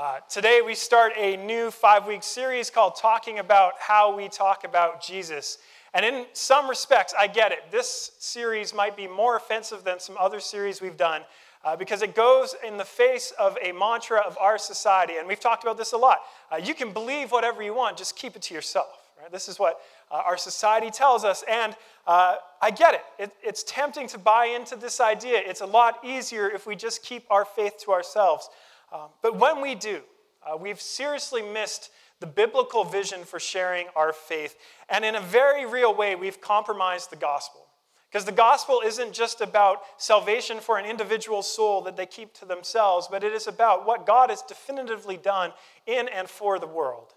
Uh, today, we start a new five week series called Talking About How We Talk About Jesus. And in some respects, I get it. This series might be more offensive than some other series we've done uh, because it goes in the face of a mantra of our society. And we've talked about this a lot. Uh, you can believe whatever you want, just keep it to yourself. Right? This is what uh, our society tells us. And uh, I get it. it. It's tempting to buy into this idea. It's a lot easier if we just keep our faith to ourselves. Um, but when we do, uh, we've seriously missed the biblical vision for sharing our faith. And in a very real way, we've compromised the gospel. Because the gospel isn't just about salvation for an individual soul that they keep to themselves, but it is about what God has definitively done in and for the world.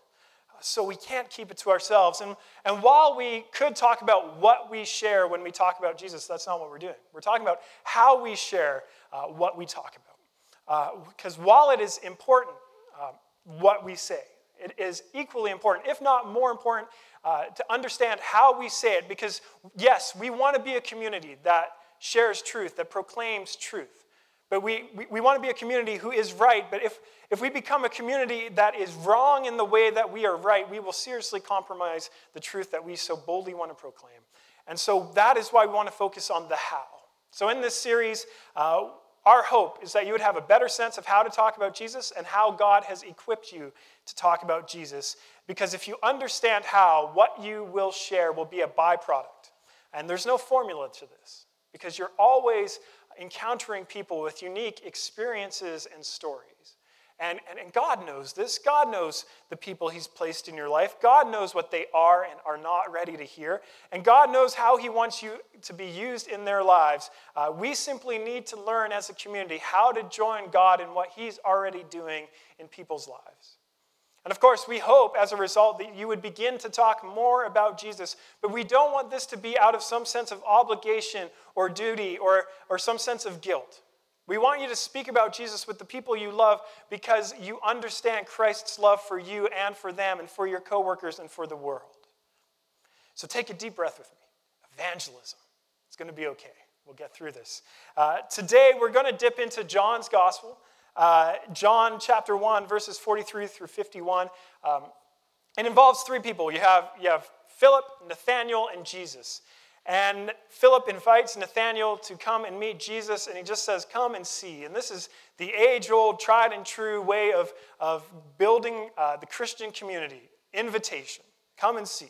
So we can't keep it to ourselves. And, and while we could talk about what we share when we talk about Jesus, that's not what we're doing. We're talking about how we share uh, what we talk about. Because uh, while it is important um, what we say, it is equally important, if not more important, uh, to understand how we say it. Because, yes, we want to be a community that shares truth, that proclaims truth. But we, we, we want to be a community who is right. But if, if we become a community that is wrong in the way that we are right, we will seriously compromise the truth that we so boldly want to proclaim. And so that is why we want to focus on the how. So, in this series, uh, our hope is that you would have a better sense of how to talk about Jesus and how God has equipped you to talk about Jesus. Because if you understand how, what you will share will be a byproduct. And there's no formula to this, because you're always encountering people with unique experiences and stories. And, and, and, God knows this. God knows the people He's placed in your life. God knows what they are and are not ready to hear. And God knows how He wants you to be used in their lives. Uh, we simply need to learn as a community how to join God in what He's already doing in people's lives. And of course, we hope as a result that you would begin to talk more about Jesus, but we don't want this to be out of some sense of obligation or duty or, or some sense of guilt. We want you to speak about Jesus with the people you love because you understand Christ's love for you and for them and for your coworkers and for the world. So take a deep breath with me. Evangelism. It's going to be okay. We'll get through this. Uh, today, we're going to dip into John's gospel, uh, John chapter 1, verses 43 through 51. Um, it involves three people. You have, you have Philip, Nathanael, and Jesus. And Philip invites Nathanael to come and meet Jesus, and he just says, Come and see. And this is the age old, tried and true way of, of building uh, the Christian community invitation. Come and see.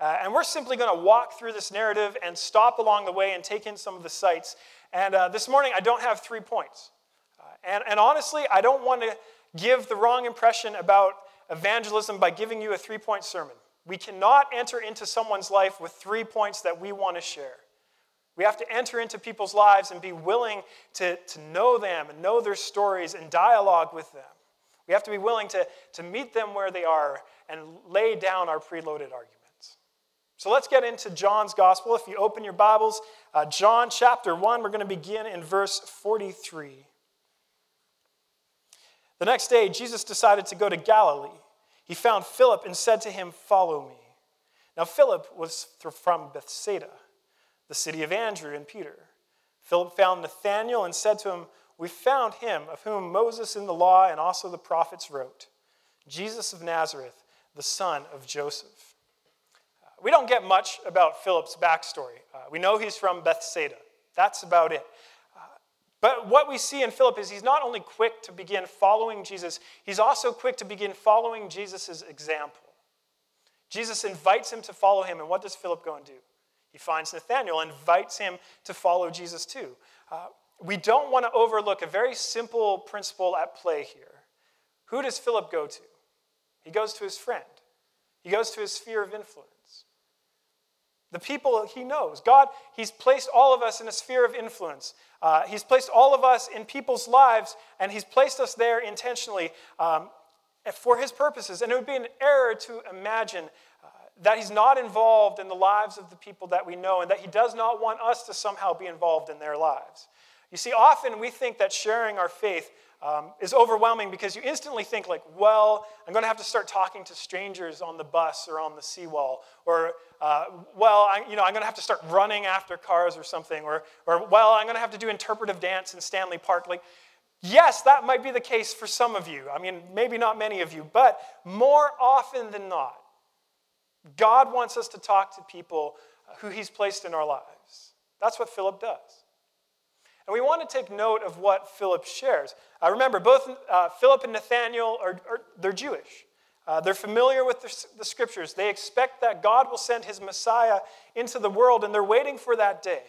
Uh, and we're simply going to walk through this narrative and stop along the way and take in some of the sights. And uh, this morning, I don't have three points. Uh, and, and honestly, I don't want to give the wrong impression about evangelism by giving you a three point sermon. We cannot enter into someone's life with three points that we want to share. We have to enter into people's lives and be willing to, to know them and know their stories and dialogue with them. We have to be willing to, to meet them where they are and lay down our preloaded arguments. So let's get into John's gospel. If you open your Bibles, uh, John chapter 1, we're going to begin in verse 43. The next day, Jesus decided to go to Galilee he found Philip and said to him, Follow me. Now, Philip was from Bethsaida, the city of Andrew and Peter. Philip found Nathanael and said to him, We found him of whom Moses in the law and also the prophets wrote, Jesus of Nazareth, the son of Joseph. Uh, we don't get much about Philip's backstory. Uh, we know he's from Bethsaida. That's about it. But what we see in Philip is he's not only quick to begin following Jesus, he's also quick to begin following Jesus' example. Jesus invites him to follow him, and what does Philip go and do? He finds Nathanael invites him to follow Jesus too. Uh, we don't want to overlook a very simple principle at play here. Who does Philip go to? He goes to his friend, he goes to his sphere of influence the people he knows. God, He's placed all of us in a sphere of influence. Uh, he's placed all of us in people's lives, and He's placed us there intentionally um, for His purposes. And it would be an error to imagine uh, that He's not involved in the lives of the people that we know, and that He does not want us to somehow be involved in their lives. You see, often we think that sharing our faith um, is overwhelming because you instantly think like, well, I'm going to have to start talking to strangers on the bus or on the seawall, or uh, well, I, you know, I'm going to have to start running after cars or something, or, or well, I'm going to have to do interpretive dance in Stanley Park. Like, Yes, that might be the case for some of you. I mean, maybe not many of you, but more often than not, God wants us to talk to people who He's placed in our lives. That's what Philip does. And we want to take note of what Philip shares. Uh, remember, both uh, Philip and Nathanael are, are they're Jewish. Uh, they're familiar with the, the, scriptures. They expect that God will send his Messiah into the world, and they're waiting for that day.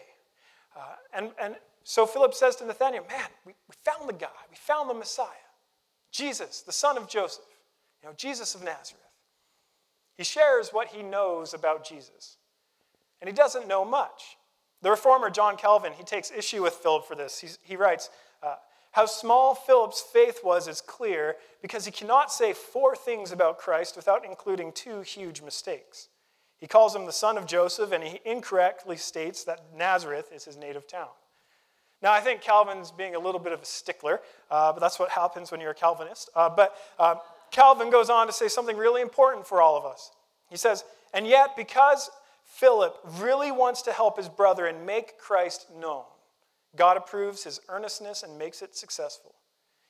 Uh, and, and so Philip says to Nathanael, Man, we, we found the guy. We found the Messiah. Jesus, the son of Joseph. You know, Jesus of Nazareth. He shares what he knows about Jesus. And he doesn't know much. The reformer John Calvin, he takes issue with Philip for this. He's, he writes, uh, How small Philip's faith was is clear because he cannot say four things about Christ without including two huge mistakes. He calls him the son of Joseph, and he incorrectly states that Nazareth is his native town. Now, I think Calvin's being a little bit of a stickler, uh, but that's what happens when you're a Calvinist. Uh, but uh, Calvin goes on to say something really important for all of us. He says, And yet, because Philip really wants to help his brother and make Christ known, God approves his earnestness and makes it successful.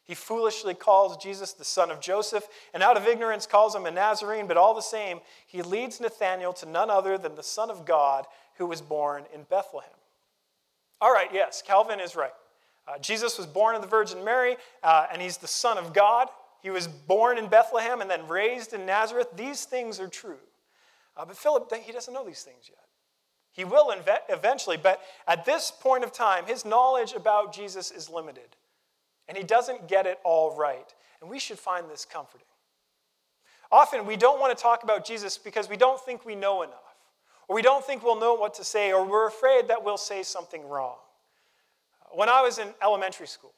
He foolishly calls Jesus the son of Joseph, and out of ignorance calls him a Nazarene, but all the same, he leads Nathanael to none other than the Son of God who was born in Bethlehem. All right, yes, Calvin is right. Uh, Jesus was born of the Virgin Mary, uh, and he's the Son of God. He was born in Bethlehem and then raised in Nazareth. These things are true. Uh, but Philip, he doesn't know these things yet. He will inve- eventually, but at this point of time, his knowledge about Jesus is limited and he doesn't get it all right. And we should find this comforting. Often we don't want to talk about Jesus because we don't think we know enough, or we don't think we'll know what to say, or we're afraid that we'll say something wrong. When I was in elementary school,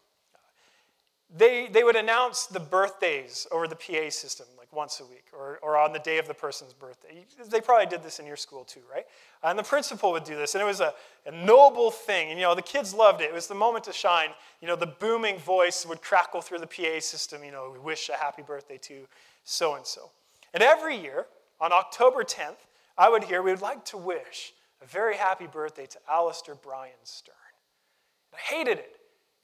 they, they would announce the birthdays over the PA system like once a week or, or on the day of the person's birthday. They probably did this in your school too, right? And the principal would do this, and it was a, a noble thing. And, you know, the kids loved it. It was the moment to shine. You know, the booming voice would crackle through the PA system, you know, we wish a happy birthday to so and so. And every year, on October 10th, I would hear we would like to wish a very happy birthday to Alistair Bryan Stern. I hated it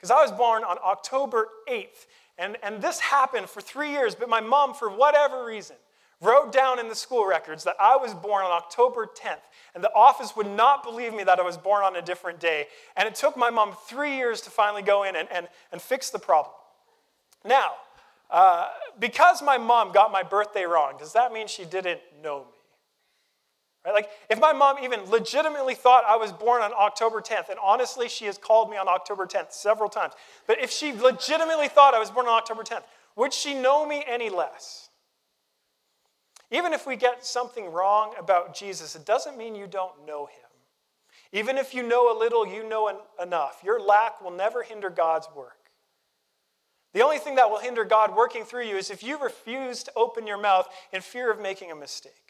because I was born on October 8th. And, and this happened for three years, but my mom, for whatever reason, wrote down in the school records that I was born on October 10th. And the office would not believe me that I was born on a different day. And it took my mom three years to finally go in and, and, and fix the problem. Now, uh, because my mom got my birthday wrong, does that mean she didn't know me? Right? Like, if my mom even legitimately thought I was born on October 10th, and honestly, she has called me on October 10th several times, but if she legitimately thought I was born on October 10th, would she know me any less? Even if we get something wrong about Jesus, it doesn't mean you don't know him. Even if you know a little, you know en- enough. Your lack will never hinder God's work. The only thing that will hinder God working through you is if you refuse to open your mouth in fear of making a mistake.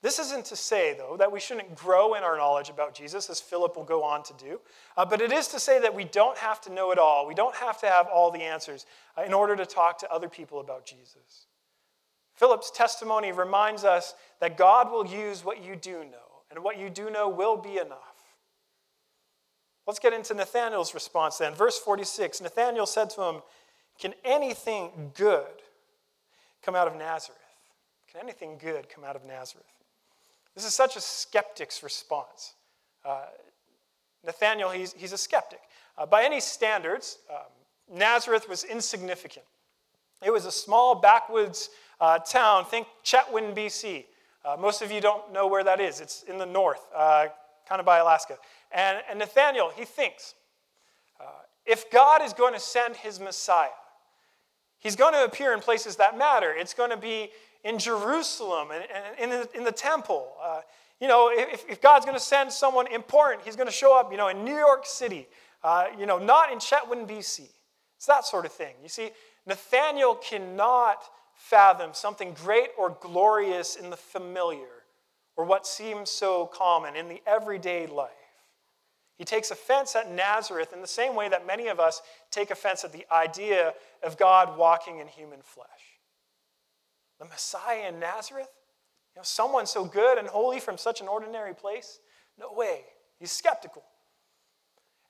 This isn't to say, though, that we shouldn't grow in our knowledge about Jesus, as Philip will go on to do, uh, but it is to say that we don't have to know it all. We don't have to have all the answers uh, in order to talk to other people about Jesus. Philip's testimony reminds us that God will use what you do know, and what you do know will be enough. Let's get into Nathanael's response then. Verse 46 Nathanael said to him, Can anything good come out of Nazareth? Can anything good come out of Nazareth? This is such a skeptic's response. Uh, Nathanael, he's, he's a skeptic. Uh, by any standards, um, Nazareth was insignificant. It was a small backwoods uh, town. Think Chetwynd, BC. Uh, most of you don't know where that is. It's in the north, uh, kind of by Alaska. And, and Nathanael, he thinks uh, if God is going to send his Messiah, he's going to appear in places that matter. It's going to be in Jerusalem and, in, the, in the temple. Uh, you know, if, if God's going to send someone important, he's going to show up, you know, in New York City, uh, you know, not in Chetwynd, BC. It's that sort of thing. You see, Nathanael cannot fathom something great or glorious in the familiar or what seems so common in the everyday life. He takes offense at Nazareth in the same way that many of us take offense at the idea of God walking in human flesh. The Messiah in Nazareth? You know, someone so good and holy from such an ordinary place? No way. He's skeptical.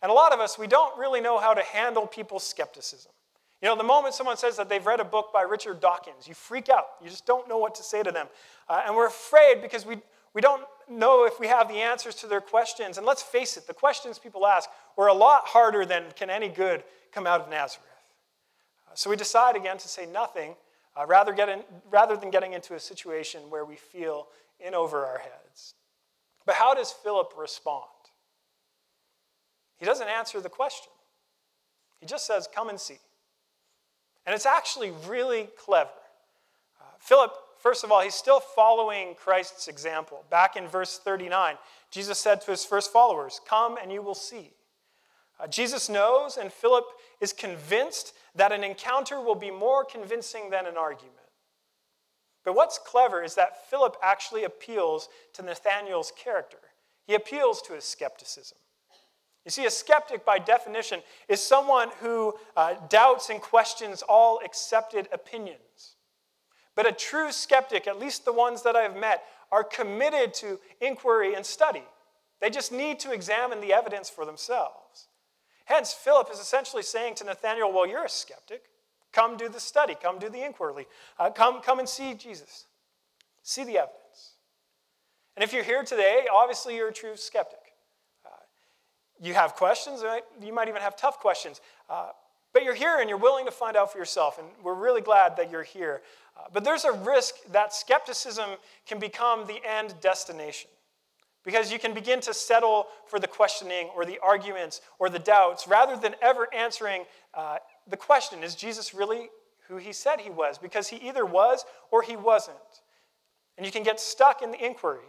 And a lot of us, we don't really know how to handle people's skepticism. You know, the moment someone says that they've read a book by Richard Dawkins, you freak out. You just don't know what to say to them. Uh, and we're afraid because we, we don't know if we have the answers to their questions. And let's face it, the questions people ask were a lot harder than can any good come out of Nazareth. Uh, so we decide again to say nothing uh, rather, get in, rather than getting into a situation where we feel in over our heads. But how does Philip respond? He doesn't answer the question. He just says, Come and see. And it's actually really clever. Uh, Philip, first of all, he's still following Christ's example. Back in verse 39, Jesus said to his first followers, Come and you will see. Uh, Jesus knows, and Philip is convinced that an encounter will be more convincing than an argument. But what's clever is that Philip actually appeals to Nathanael's character. He appeals to his skepticism. You see, a skeptic, by definition, is someone who uh, doubts and questions all accepted opinions. But a true skeptic, at least the ones that I've met, are committed to inquiry and study. They just need to examine the evidence for themselves. Hence, Philip is essentially saying to Nathanael, Well, you're a skeptic. Come do the study, come do the inquiry, uh, come, come and see Jesus. See the evidence. And if you're here today, obviously you're a true skeptic you have questions, right? you might even have tough questions. Uh, but you're here and you're willing to find out for yourself, and we're really glad that you're here. But there's a risk that skepticism can become the end destination. Because you can begin to settle for the questioning or the arguments or the doubts rather than ever answering uh, the question is Jesus really who he said he was? Because he either was or he wasn't. And you can get stuck in the inquiry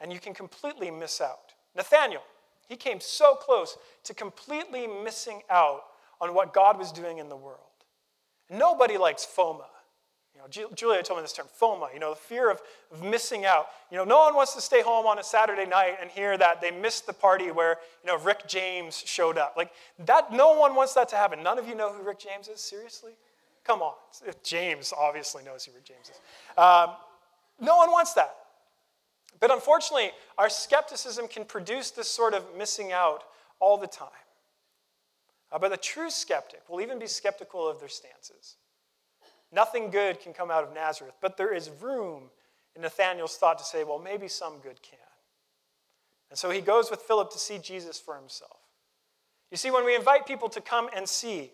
and you can completely miss out. Nathanael, he came so close to completely missing out on what God was doing in the world. Nobody likes FOMO. Know, Julia told me this term, FOMO, you know, the fear of, of missing out. You know, no one wants to stay home on a Saturday night and hear that they missed the party where, you know, Rick James showed up. Like, that, no one wants that to happen. None of you know who Rick James is? Seriously? Come on. James obviously knows who Rick James is. Um, no one wants that. But unfortunately, our skepticism can produce this sort of missing out all the time. Uh, but the true skeptic will even be skeptical of their stances. Nothing good can come out of Nazareth, but there is room in Nathanael's thought to say, well, maybe some good can. And so he goes with Philip to see Jesus for himself. You see, when we invite people to come and see,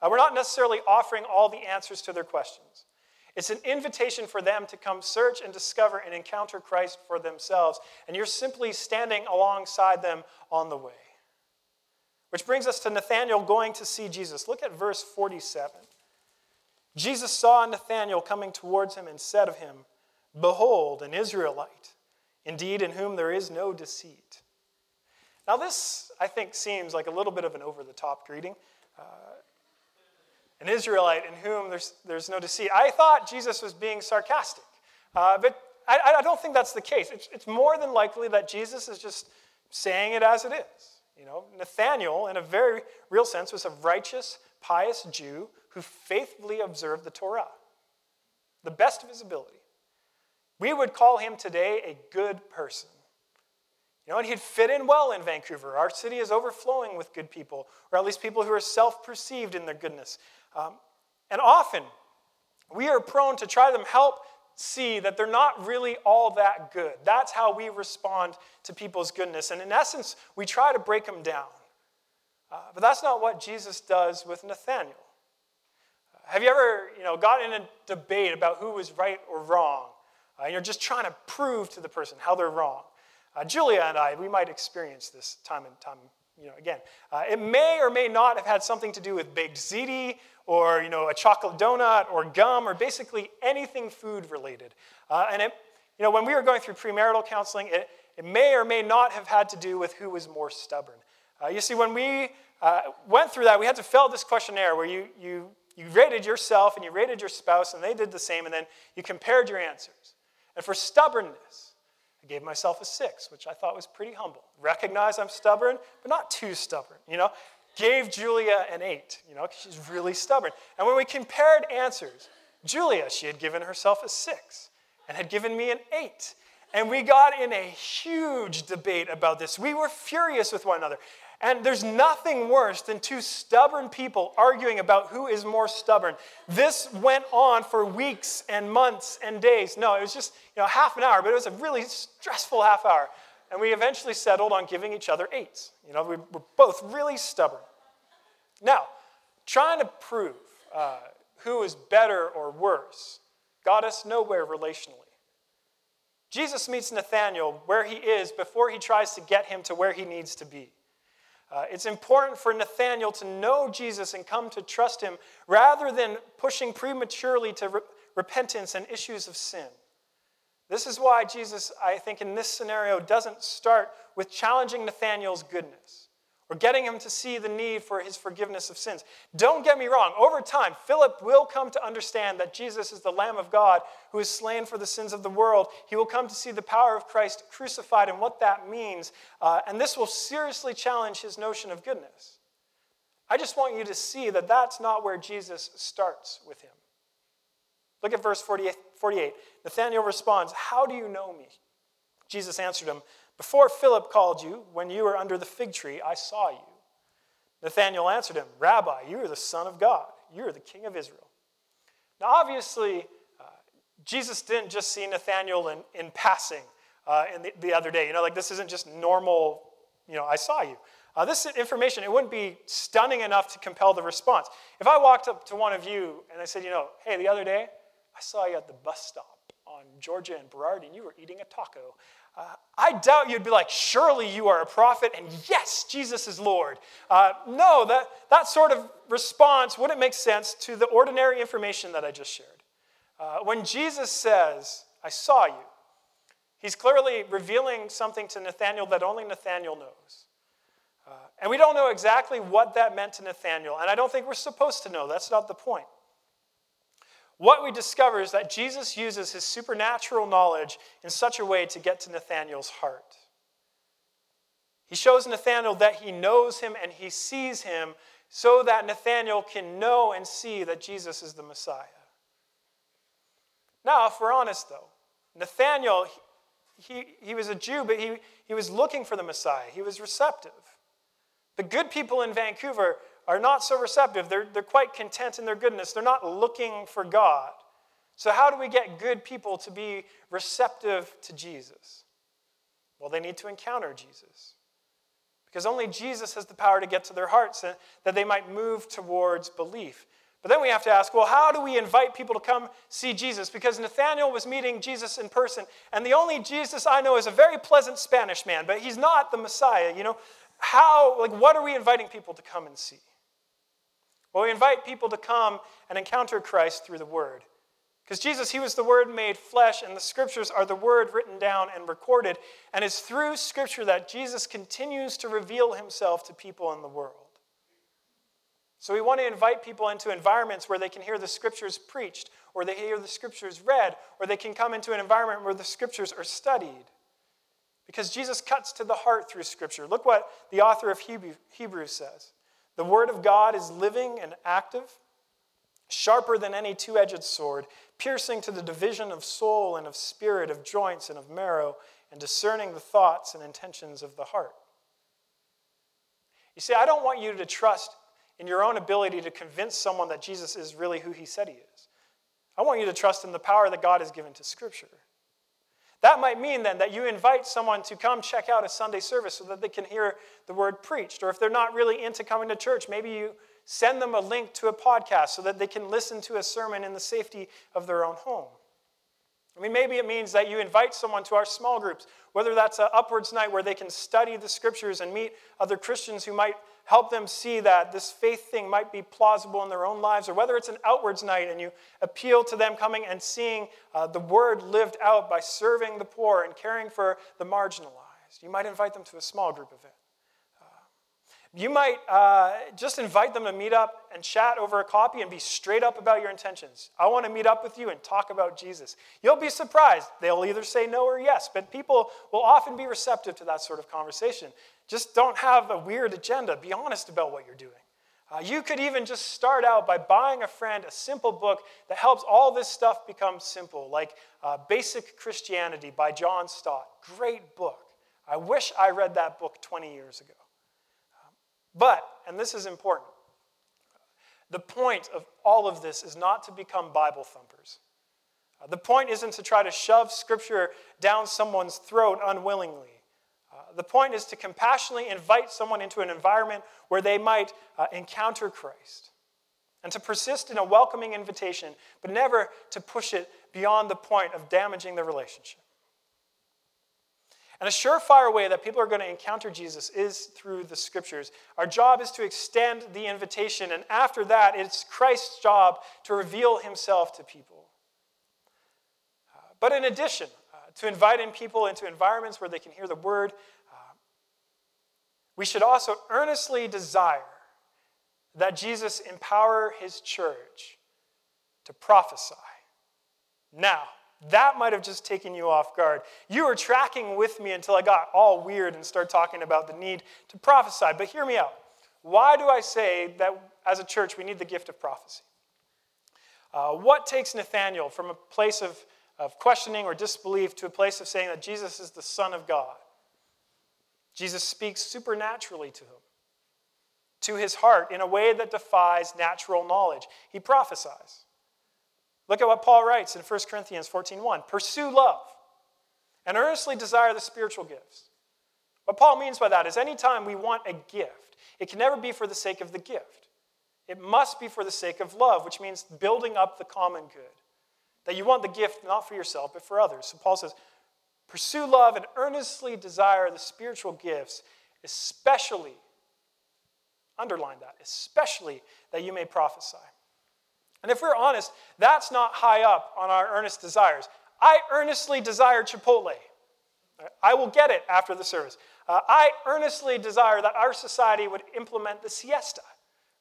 uh, we're not necessarily offering all the answers to their questions. It's an invitation for them to come search and discover and encounter Christ for themselves. And you're simply standing alongside them on the way. Which brings us to Nathanael going to see Jesus. Look at verse 47. Jesus saw Nathanael coming towards him and said of him, Behold, an Israelite, indeed in whom there is no deceit. Now, this, I think, seems like a little bit of an over the top greeting. Uh, an Israelite in whom there's, there's no deceit. I thought Jesus was being sarcastic, uh, but I, I, don't think that's the case. It's, it's more than likely that Jesus is just saying it as it is. You know, Nathanael, in a very real sense, was a righteous, pious Jew who faithfully observed the Torah, the best of his ability. We would call him today a good person. You know, and he'd fit in well in Vancouver. Our city is overflowing with good people, or at least people who are self perceived in their goodness. Um, and often, we are prone to try to help see that they're not really all that good. That's how we respond to people's goodness. And in essence, we try to break them down. Uh, but that's not what Jesus does with Nathanael. Have you ever you know, got in a debate about who was right or wrong? Uh, and you're just trying to prove to the person how they're wrong. Uh, Julia and I, we might experience this time and time you know, again. Uh, it may or may not have had something to do with baked ziti or you know, a chocolate donut or gum or basically anything food related. Uh, and it, you know, when we were going through premarital counseling, it, it may or may not have had to do with who was more stubborn. Uh, you see, when we uh, went through that, we had to fill out this questionnaire where you, you, you rated yourself and you rated your spouse, and they did the same, and then you compared your answers. And for stubbornness, I gave myself a six, which I thought was pretty humble. Recognize I'm stubborn, but not too stubborn, you know? gave Julia an eight, you know, because she's really stubborn. And when we compared answers, Julia, she had given herself a six and had given me an eight. And we got in a huge debate about this. We were furious with one another. And there's nothing worse than two stubborn people arguing about who is more stubborn. This went on for weeks and months and days. No, it was just you know, half an hour, but it was a really stressful half hour. And we eventually settled on giving each other eights. You know, we were both really stubborn. Now, trying to prove uh, who is better or worse got us nowhere relationally. Jesus meets Nathanael where he is before he tries to get him to where he needs to be. Uh, it's important for Nathanael to know Jesus and come to trust him rather than pushing prematurely to re- repentance and issues of sin. This is why Jesus, I think, in this scenario, doesn't start with challenging Nathanael's goodness or getting him to see the need for his forgiveness of sins. Don't get me wrong, over time, Philip will come to understand that Jesus is the Lamb of God who is slain for the sins of the world. He will come to see the power of Christ crucified and what that means, uh, and this will seriously challenge his notion of goodness. I just want you to see that that's not where Jesus starts with him. Look at verse 48. 48. Nathanael responds, How do you know me? Jesus answered him, before Philip called you, when you were under the fig tree, I saw you. Nathanael answered him, Rabbi, you are the Son of God. You are the King of Israel. Now, obviously, uh, Jesus didn't just see Nathanael in, in passing uh, in the, the, other day. You know, like this isn't just normal, you know, I saw you. Uh, this information, it wouldn't be stunning enough to compel the response. If I walked up to one of you and I said, you know, hey, the other day, I saw you at the bus stop on Georgia and Burrard and you were eating a taco. Uh, I doubt you'd be like, surely you are a prophet, and yes, Jesus is Lord. Uh, no, that, that sort of response wouldn't make sense to the ordinary information that I just shared. Uh, when Jesus says, I saw you, he's clearly revealing something to Nathanael that only Nathanael knows. Uh, and we don't know exactly what that meant to Nathanael, and I don't think we're supposed to know. That's not the point what we discover is that Jesus uses his supernatural knowledge in such a way to get to Nathanael's heart. He shows Nathanael that he knows him and he sees him so that Nathanael can know and see that Jesus is the Messiah. Now, if we're honest though, Nathanael, he, he was a Jew, but he, he was looking for the Messiah. He was receptive. The good people in Vancouver are not so receptive. They're, they're quite content in their goodness. They're not looking for God. So, how do we get good people to be receptive to Jesus? Well, they need to encounter Jesus. Because only Jesus has the power to get to their hearts and that they might move towards belief. But then we have to ask, well, how do we invite people to come see Jesus? Because Nathanael was meeting Jesus in person, and the only Jesus I know is a very pleasant Spanish man, but he's not the Messiah. You know, how, like, what are we inviting people to come and see? Well, we invite people to come and encounter Christ through the Word. Because Jesus, He was the Word made flesh, and the Scriptures are the Word written down and recorded. And it's through Scripture that Jesus continues to reveal Himself to people in the world. So we want to invite people into environments where they can hear the Scriptures preached, or they hear the Scriptures read, or they can come into an environment where the Scriptures are studied. Because Jesus cuts to the heart through Scripture. Look what the author of Hebrews says. The Word of God is living and active, sharper than any two edged sword, piercing to the division of soul and of spirit, of joints and of marrow, and discerning the thoughts and intentions of the heart. You see, I don't want you to trust in your own ability to convince someone that Jesus is really who he said he is. I want you to trust in the power that God has given to Scripture. That might mean then that you invite someone to come check out a Sunday service so that they can hear the word preached. Or if they're not really into coming to church, maybe you send them a link to a podcast so that they can listen to a sermon in the safety of their own home. I mean, maybe it means that you invite someone to our small groups, whether that's an upwards night where they can study the scriptures and meet other Christians who might help them see that this faith thing might be plausible in their own lives, or whether it's an outwards night and you appeal to them coming and seeing uh, the word lived out by serving the poor and caring for the marginalized. You might invite them to a small group event. You might uh, just invite them to meet up and chat over a coffee and be straight up about your intentions. I want to meet up with you and talk about Jesus. You'll be surprised. They'll either say no or yes, but people will often be receptive to that sort of conversation. Just don't have a weird agenda. Be honest about what you're doing. Uh, you could even just start out by buying a friend a simple book that helps all this stuff become simple, like uh, Basic Christianity by John Stott. Great book. I wish I read that book 20 years ago. But, and this is important, the point of all of this is not to become Bible thumpers. Uh, the point isn't to try to shove Scripture down someone's throat unwillingly. Uh, the point is to compassionately invite someone into an environment where they might uh, encounter Christ and to persist in a welcoming invitation, but never to push it beyond the point of damaging the relationship. And a surefire way that people are going to encounter Jesus is through the scriptures. Our job is to extend the invitation, and after that, it's Christ's job to reveal himself to people. Uh, but in addition, uh, to invite in people into environments where they can hear the word, uh, we should also earnestly desire that Jesus empower his church to prophesy. Now, that might have just taken you off guard. You were tracking with me until I got all weird and started talking about the need to prophesy. But hear me out. Why do I say that as a church we need the gift of prophecy? Uh, what takes Nathanael from a place of, of questioning or disbelief to a place of saying that Jesus is the Son of God? Jesus speaks supernaturally to him, to his heart, in a way that defies natural knowledge. He prophesies. Look at what Paul writes in 1 Corinthians 14:1. Pursue love and earnestly desire the spiritual gifts. What Paul means by that is anytime we want a gift, it can never be for the sake of the gift. It must be for the sake of love, which means building up the common good. That you want the gift not for yourself, but for others. So Paul says, pursue love and earnestly desire the spiritual gifts, especially, underline that, especially that you may prophesy. And if we're honest, that's not high up on our earnest desires. I earnestly desire Chipotle. I will get it after the service. Uh, I earnestly desire that our society would implement the siesta.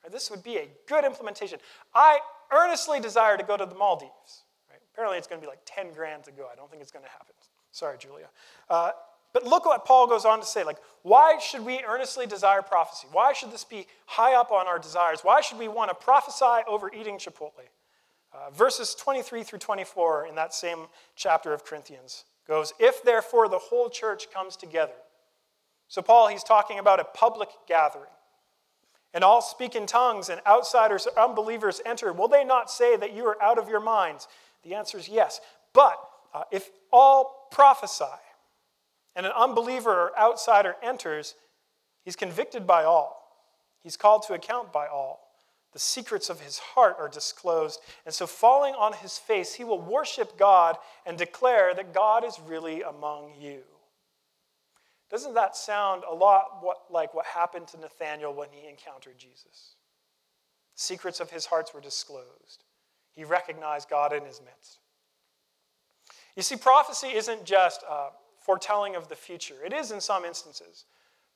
Right? This would be a good implementation. I earnestly desire to go to the Maldives. Right? Apparently, it's going to be like 10 grand to go. I don't think it's going to happen. Sorry, Julia. Uh, but look what Paul goes on to say. Like, why should we earnestly desire prophecy? Why should this be high up on our desires? Why should we want to prophesy over eating Chipotle? Uh, verses 23 through 24 in that same chapter of Corinthians goes, If therefore the whole church comes together. So, Paul, he's talking about a public gathering. And all speak in tongues, and outsiders or unbelievers enter. Will they not say that you are out of your minds? The answer is yes. But uh, if all prophesy, and an unbeliever or outsider enters, he's convicted by all. He's called to account by all. The secrets of his heart are disclosed. And so, falling on his face, he will worship God and declare that God is really among you. Doesn't that sound a lot what, like what happened to Nathanael when he encountered Jesus? Secrets of his hearts were disclosed. He recognized God in his midst. You see, prophecy isn't just uh, foretelling of the future. It is in some instances.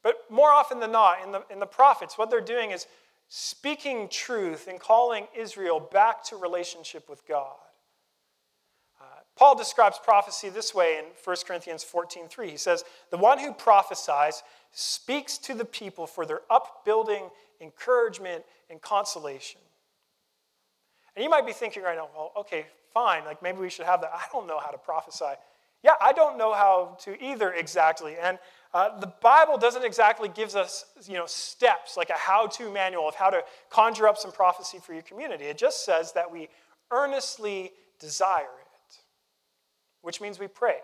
But more often than not, in the, in the prophets, what they're doing is speaking truth and calling Israel back to relationship with God. Uh, Paul describes prophecy this way in 1 Corinthians 14:3. He says, "The one who prophesies speaks to the people for their upbuilding, encouragement, and consolation." And you might be thinking right now, well, okay, fine, like maybe we should have that. I don't know how to prophesy. Yeah, I don't know how to either exactly. And uh, the Bible doesn't exactly give us you know, steps, like a how to manual of how to conjure up some prophecy for your community. It just says that we earnestly desire it, which means we pray.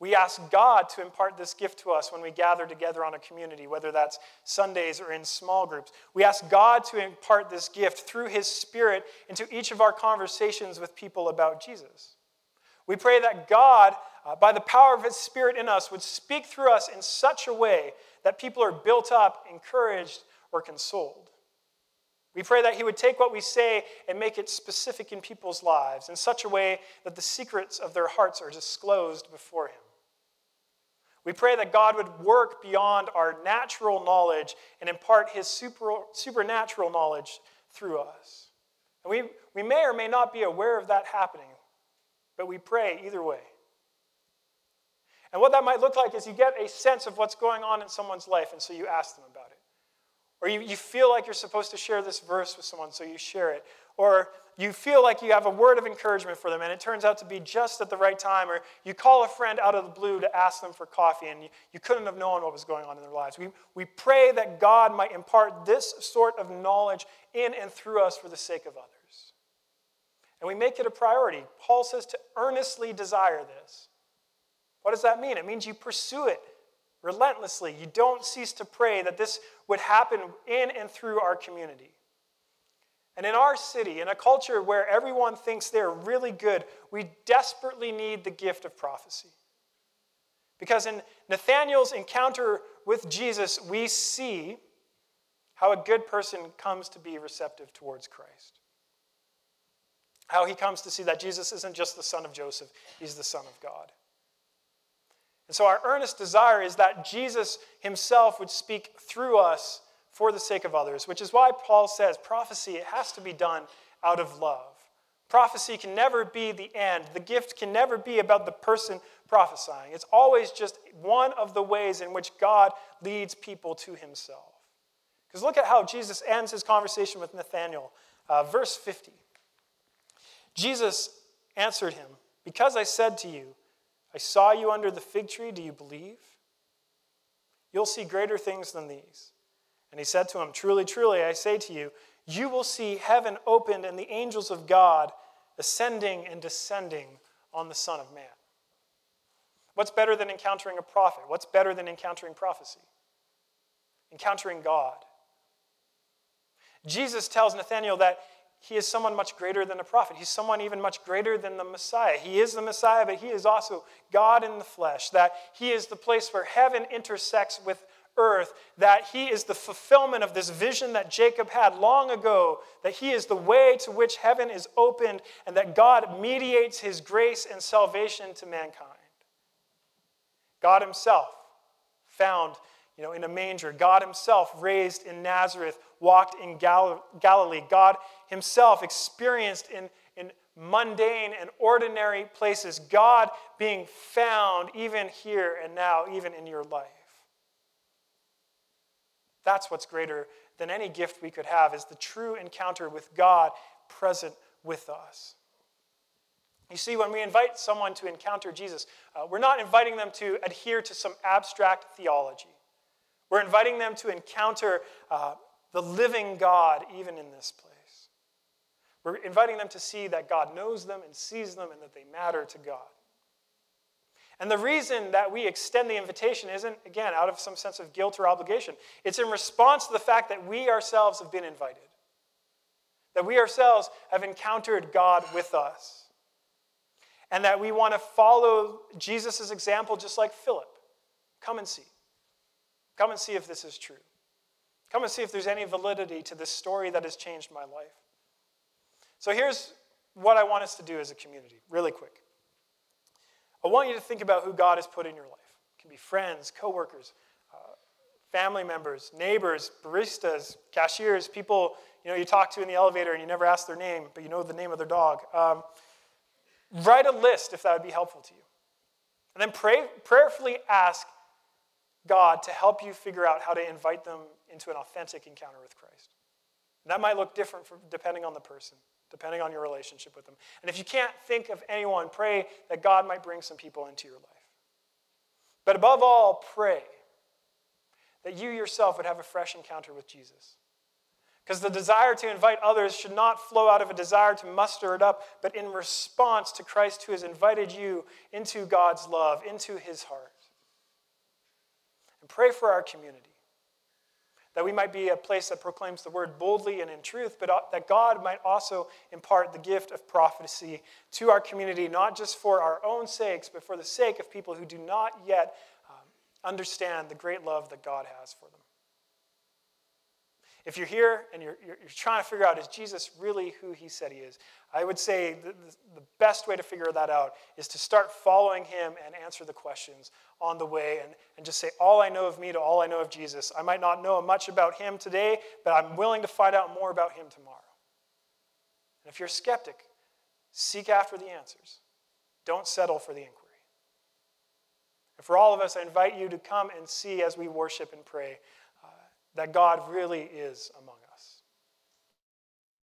We ask God to impart this gift to us when we gather together on a community, whether that's Sundays or in small groups. We ask God to impart this gift through His Spirit into each of our conversations with people about Jesus. We pray that God, uh, by the power of His Spirit in us, would speak through us in such a way that people are built up, encouraged, or consoled. We pray that He would take what we say and make it specific in people's lives in such a way that the secrets of their hearts are disclosed before Him. We pray that God would work beyond our natural knowledge and impart His super, supernatural knowledge through us. And we, we may or may not be aware of that happening, but we pray either way. And what that might look like is you get a sense of what's going on in someone's life, and so you ask them about it. Or you, you feel like you're supposed to share this verse with someone, so you share it. Or you feel like you have a word of encouragement for them and it turns out to be just at the right time, or you call a friend out of the blue to ask them for coffee and you, you couldn't have known what was going on in their lives. We, we pray that God might impart this sort of knowledge in and through us for the sake of others. And we make it a priority. Paul says to earnestly desire this. What does that mean? It means you pursue it relentlessly. You don't cease to pray that this would happen in and through our community. And in our city, in a culture where everyone thinks they're really good, we desperately need the gift of prophecy. Because in Nathanael's encounter with Jesus, we see how a good person comes to be receptive towards Christ. How he comes to see that Jesus isn't just the son of Joseph, he's the son of God. And so, our earnest desire is that Jesus himself would speak through us for the sake of others, which is why Paul says prophecy it has to be done out of love. Prophecy can never be the end. The gift can never be about the person prophesying. It's always just one of the ways in which God leads people to himself. Because look at how Jesus ends his conversation with Nathanael. Uh, verse 50. Jesus answered him, Because I said to you, I saw you under the fig tree, do you believe? You'll see greater things than these. And he said to him, Truly, truly, I say to you, you will see heaven opened and the angels of God ascending and descending on the Son of Man. What's better than encountering a prophet? What's better than encountering prophecy? Encountering God. Jesus tells Nathanael that he is someone much greater than a prophet. He's someone even much greater than the Messiah. He is the Messiah, but he is also God in the flesh, that he is the place where heaven intersects with earth, that he is the fulfillment of this vision that Jacob had long ago, that he is the way to which heaven is opened, and that God mediates his grace and salvation to mankind. God himself found you know, in a manger. God himself raised in Nazareth, walked in Gal- Galilee. God himself experienced in, in mundane and ordinary places. God being found even here and now, even in your life. That's what's greater than any gift we could have is the true encounter with God present with us. You see, when we invite someone to encounter Jesus, uh, we're not inviting them to adhere to some abstract theology. We're inviting them to encounter uh, the living God even in this place. We're inviting them to see that God knows them and sees them and that they matter to God. And the reason that we extend the invitation isn't, again, out of some sense of guilt or obligation. It's in response to the fact that we ourselves have been invited, that we ourselves have encountered God with us, and that we want to follow Jesus' example just like Philip. Come and see. Come and see if this is true. Come and see if there's any validity to this story that has changed my life. So here's what I want us to do as a community, really quick. I want you to think about who God has put in your life. It can be friends, coworkers, uh, family members, neighbors, baristas, cashiers, people you know you talk to in the elevator and you never ask their name, but you know the name of their dog. Um, write a list if that would be helpful to you, and then pray, prayerfully ask God to help you figure out how to invite them into an authentic encounter with Christ. And that might look different for, depending on the person depending on your relationship with them. And if you can't think of anyone, pray that God might bring some people into your life. But above all, pray that you yourself would have a fresh encounter with Jesus. Because the desire to invite others should not flow out of a desire to muster it up, but in response to Christ who has invited you into God's love, into his heart. And pray for our community that we might be a place that proclaims the word boldly and in truth, but that God might also impart the gift of prophecy to our community, not just for our own sakes, but for the sake of people who do not yet um, understand the great love that God has for them. If you're here and you're, you're, you're, trying to figure out, is Jesus really who he said he is? I would say the, the best way to figure that out is to start following him and answer the questions on the way and, and just say, All I know of me to all I know of Jesus. I might not know much about him today, but I'm willing to find out more about him tomorrow. And if you're a skeptic, seek after the answers. Don't settle for the inquiry. And for all of us, I invite you to come and see as we worship and pray that God really is among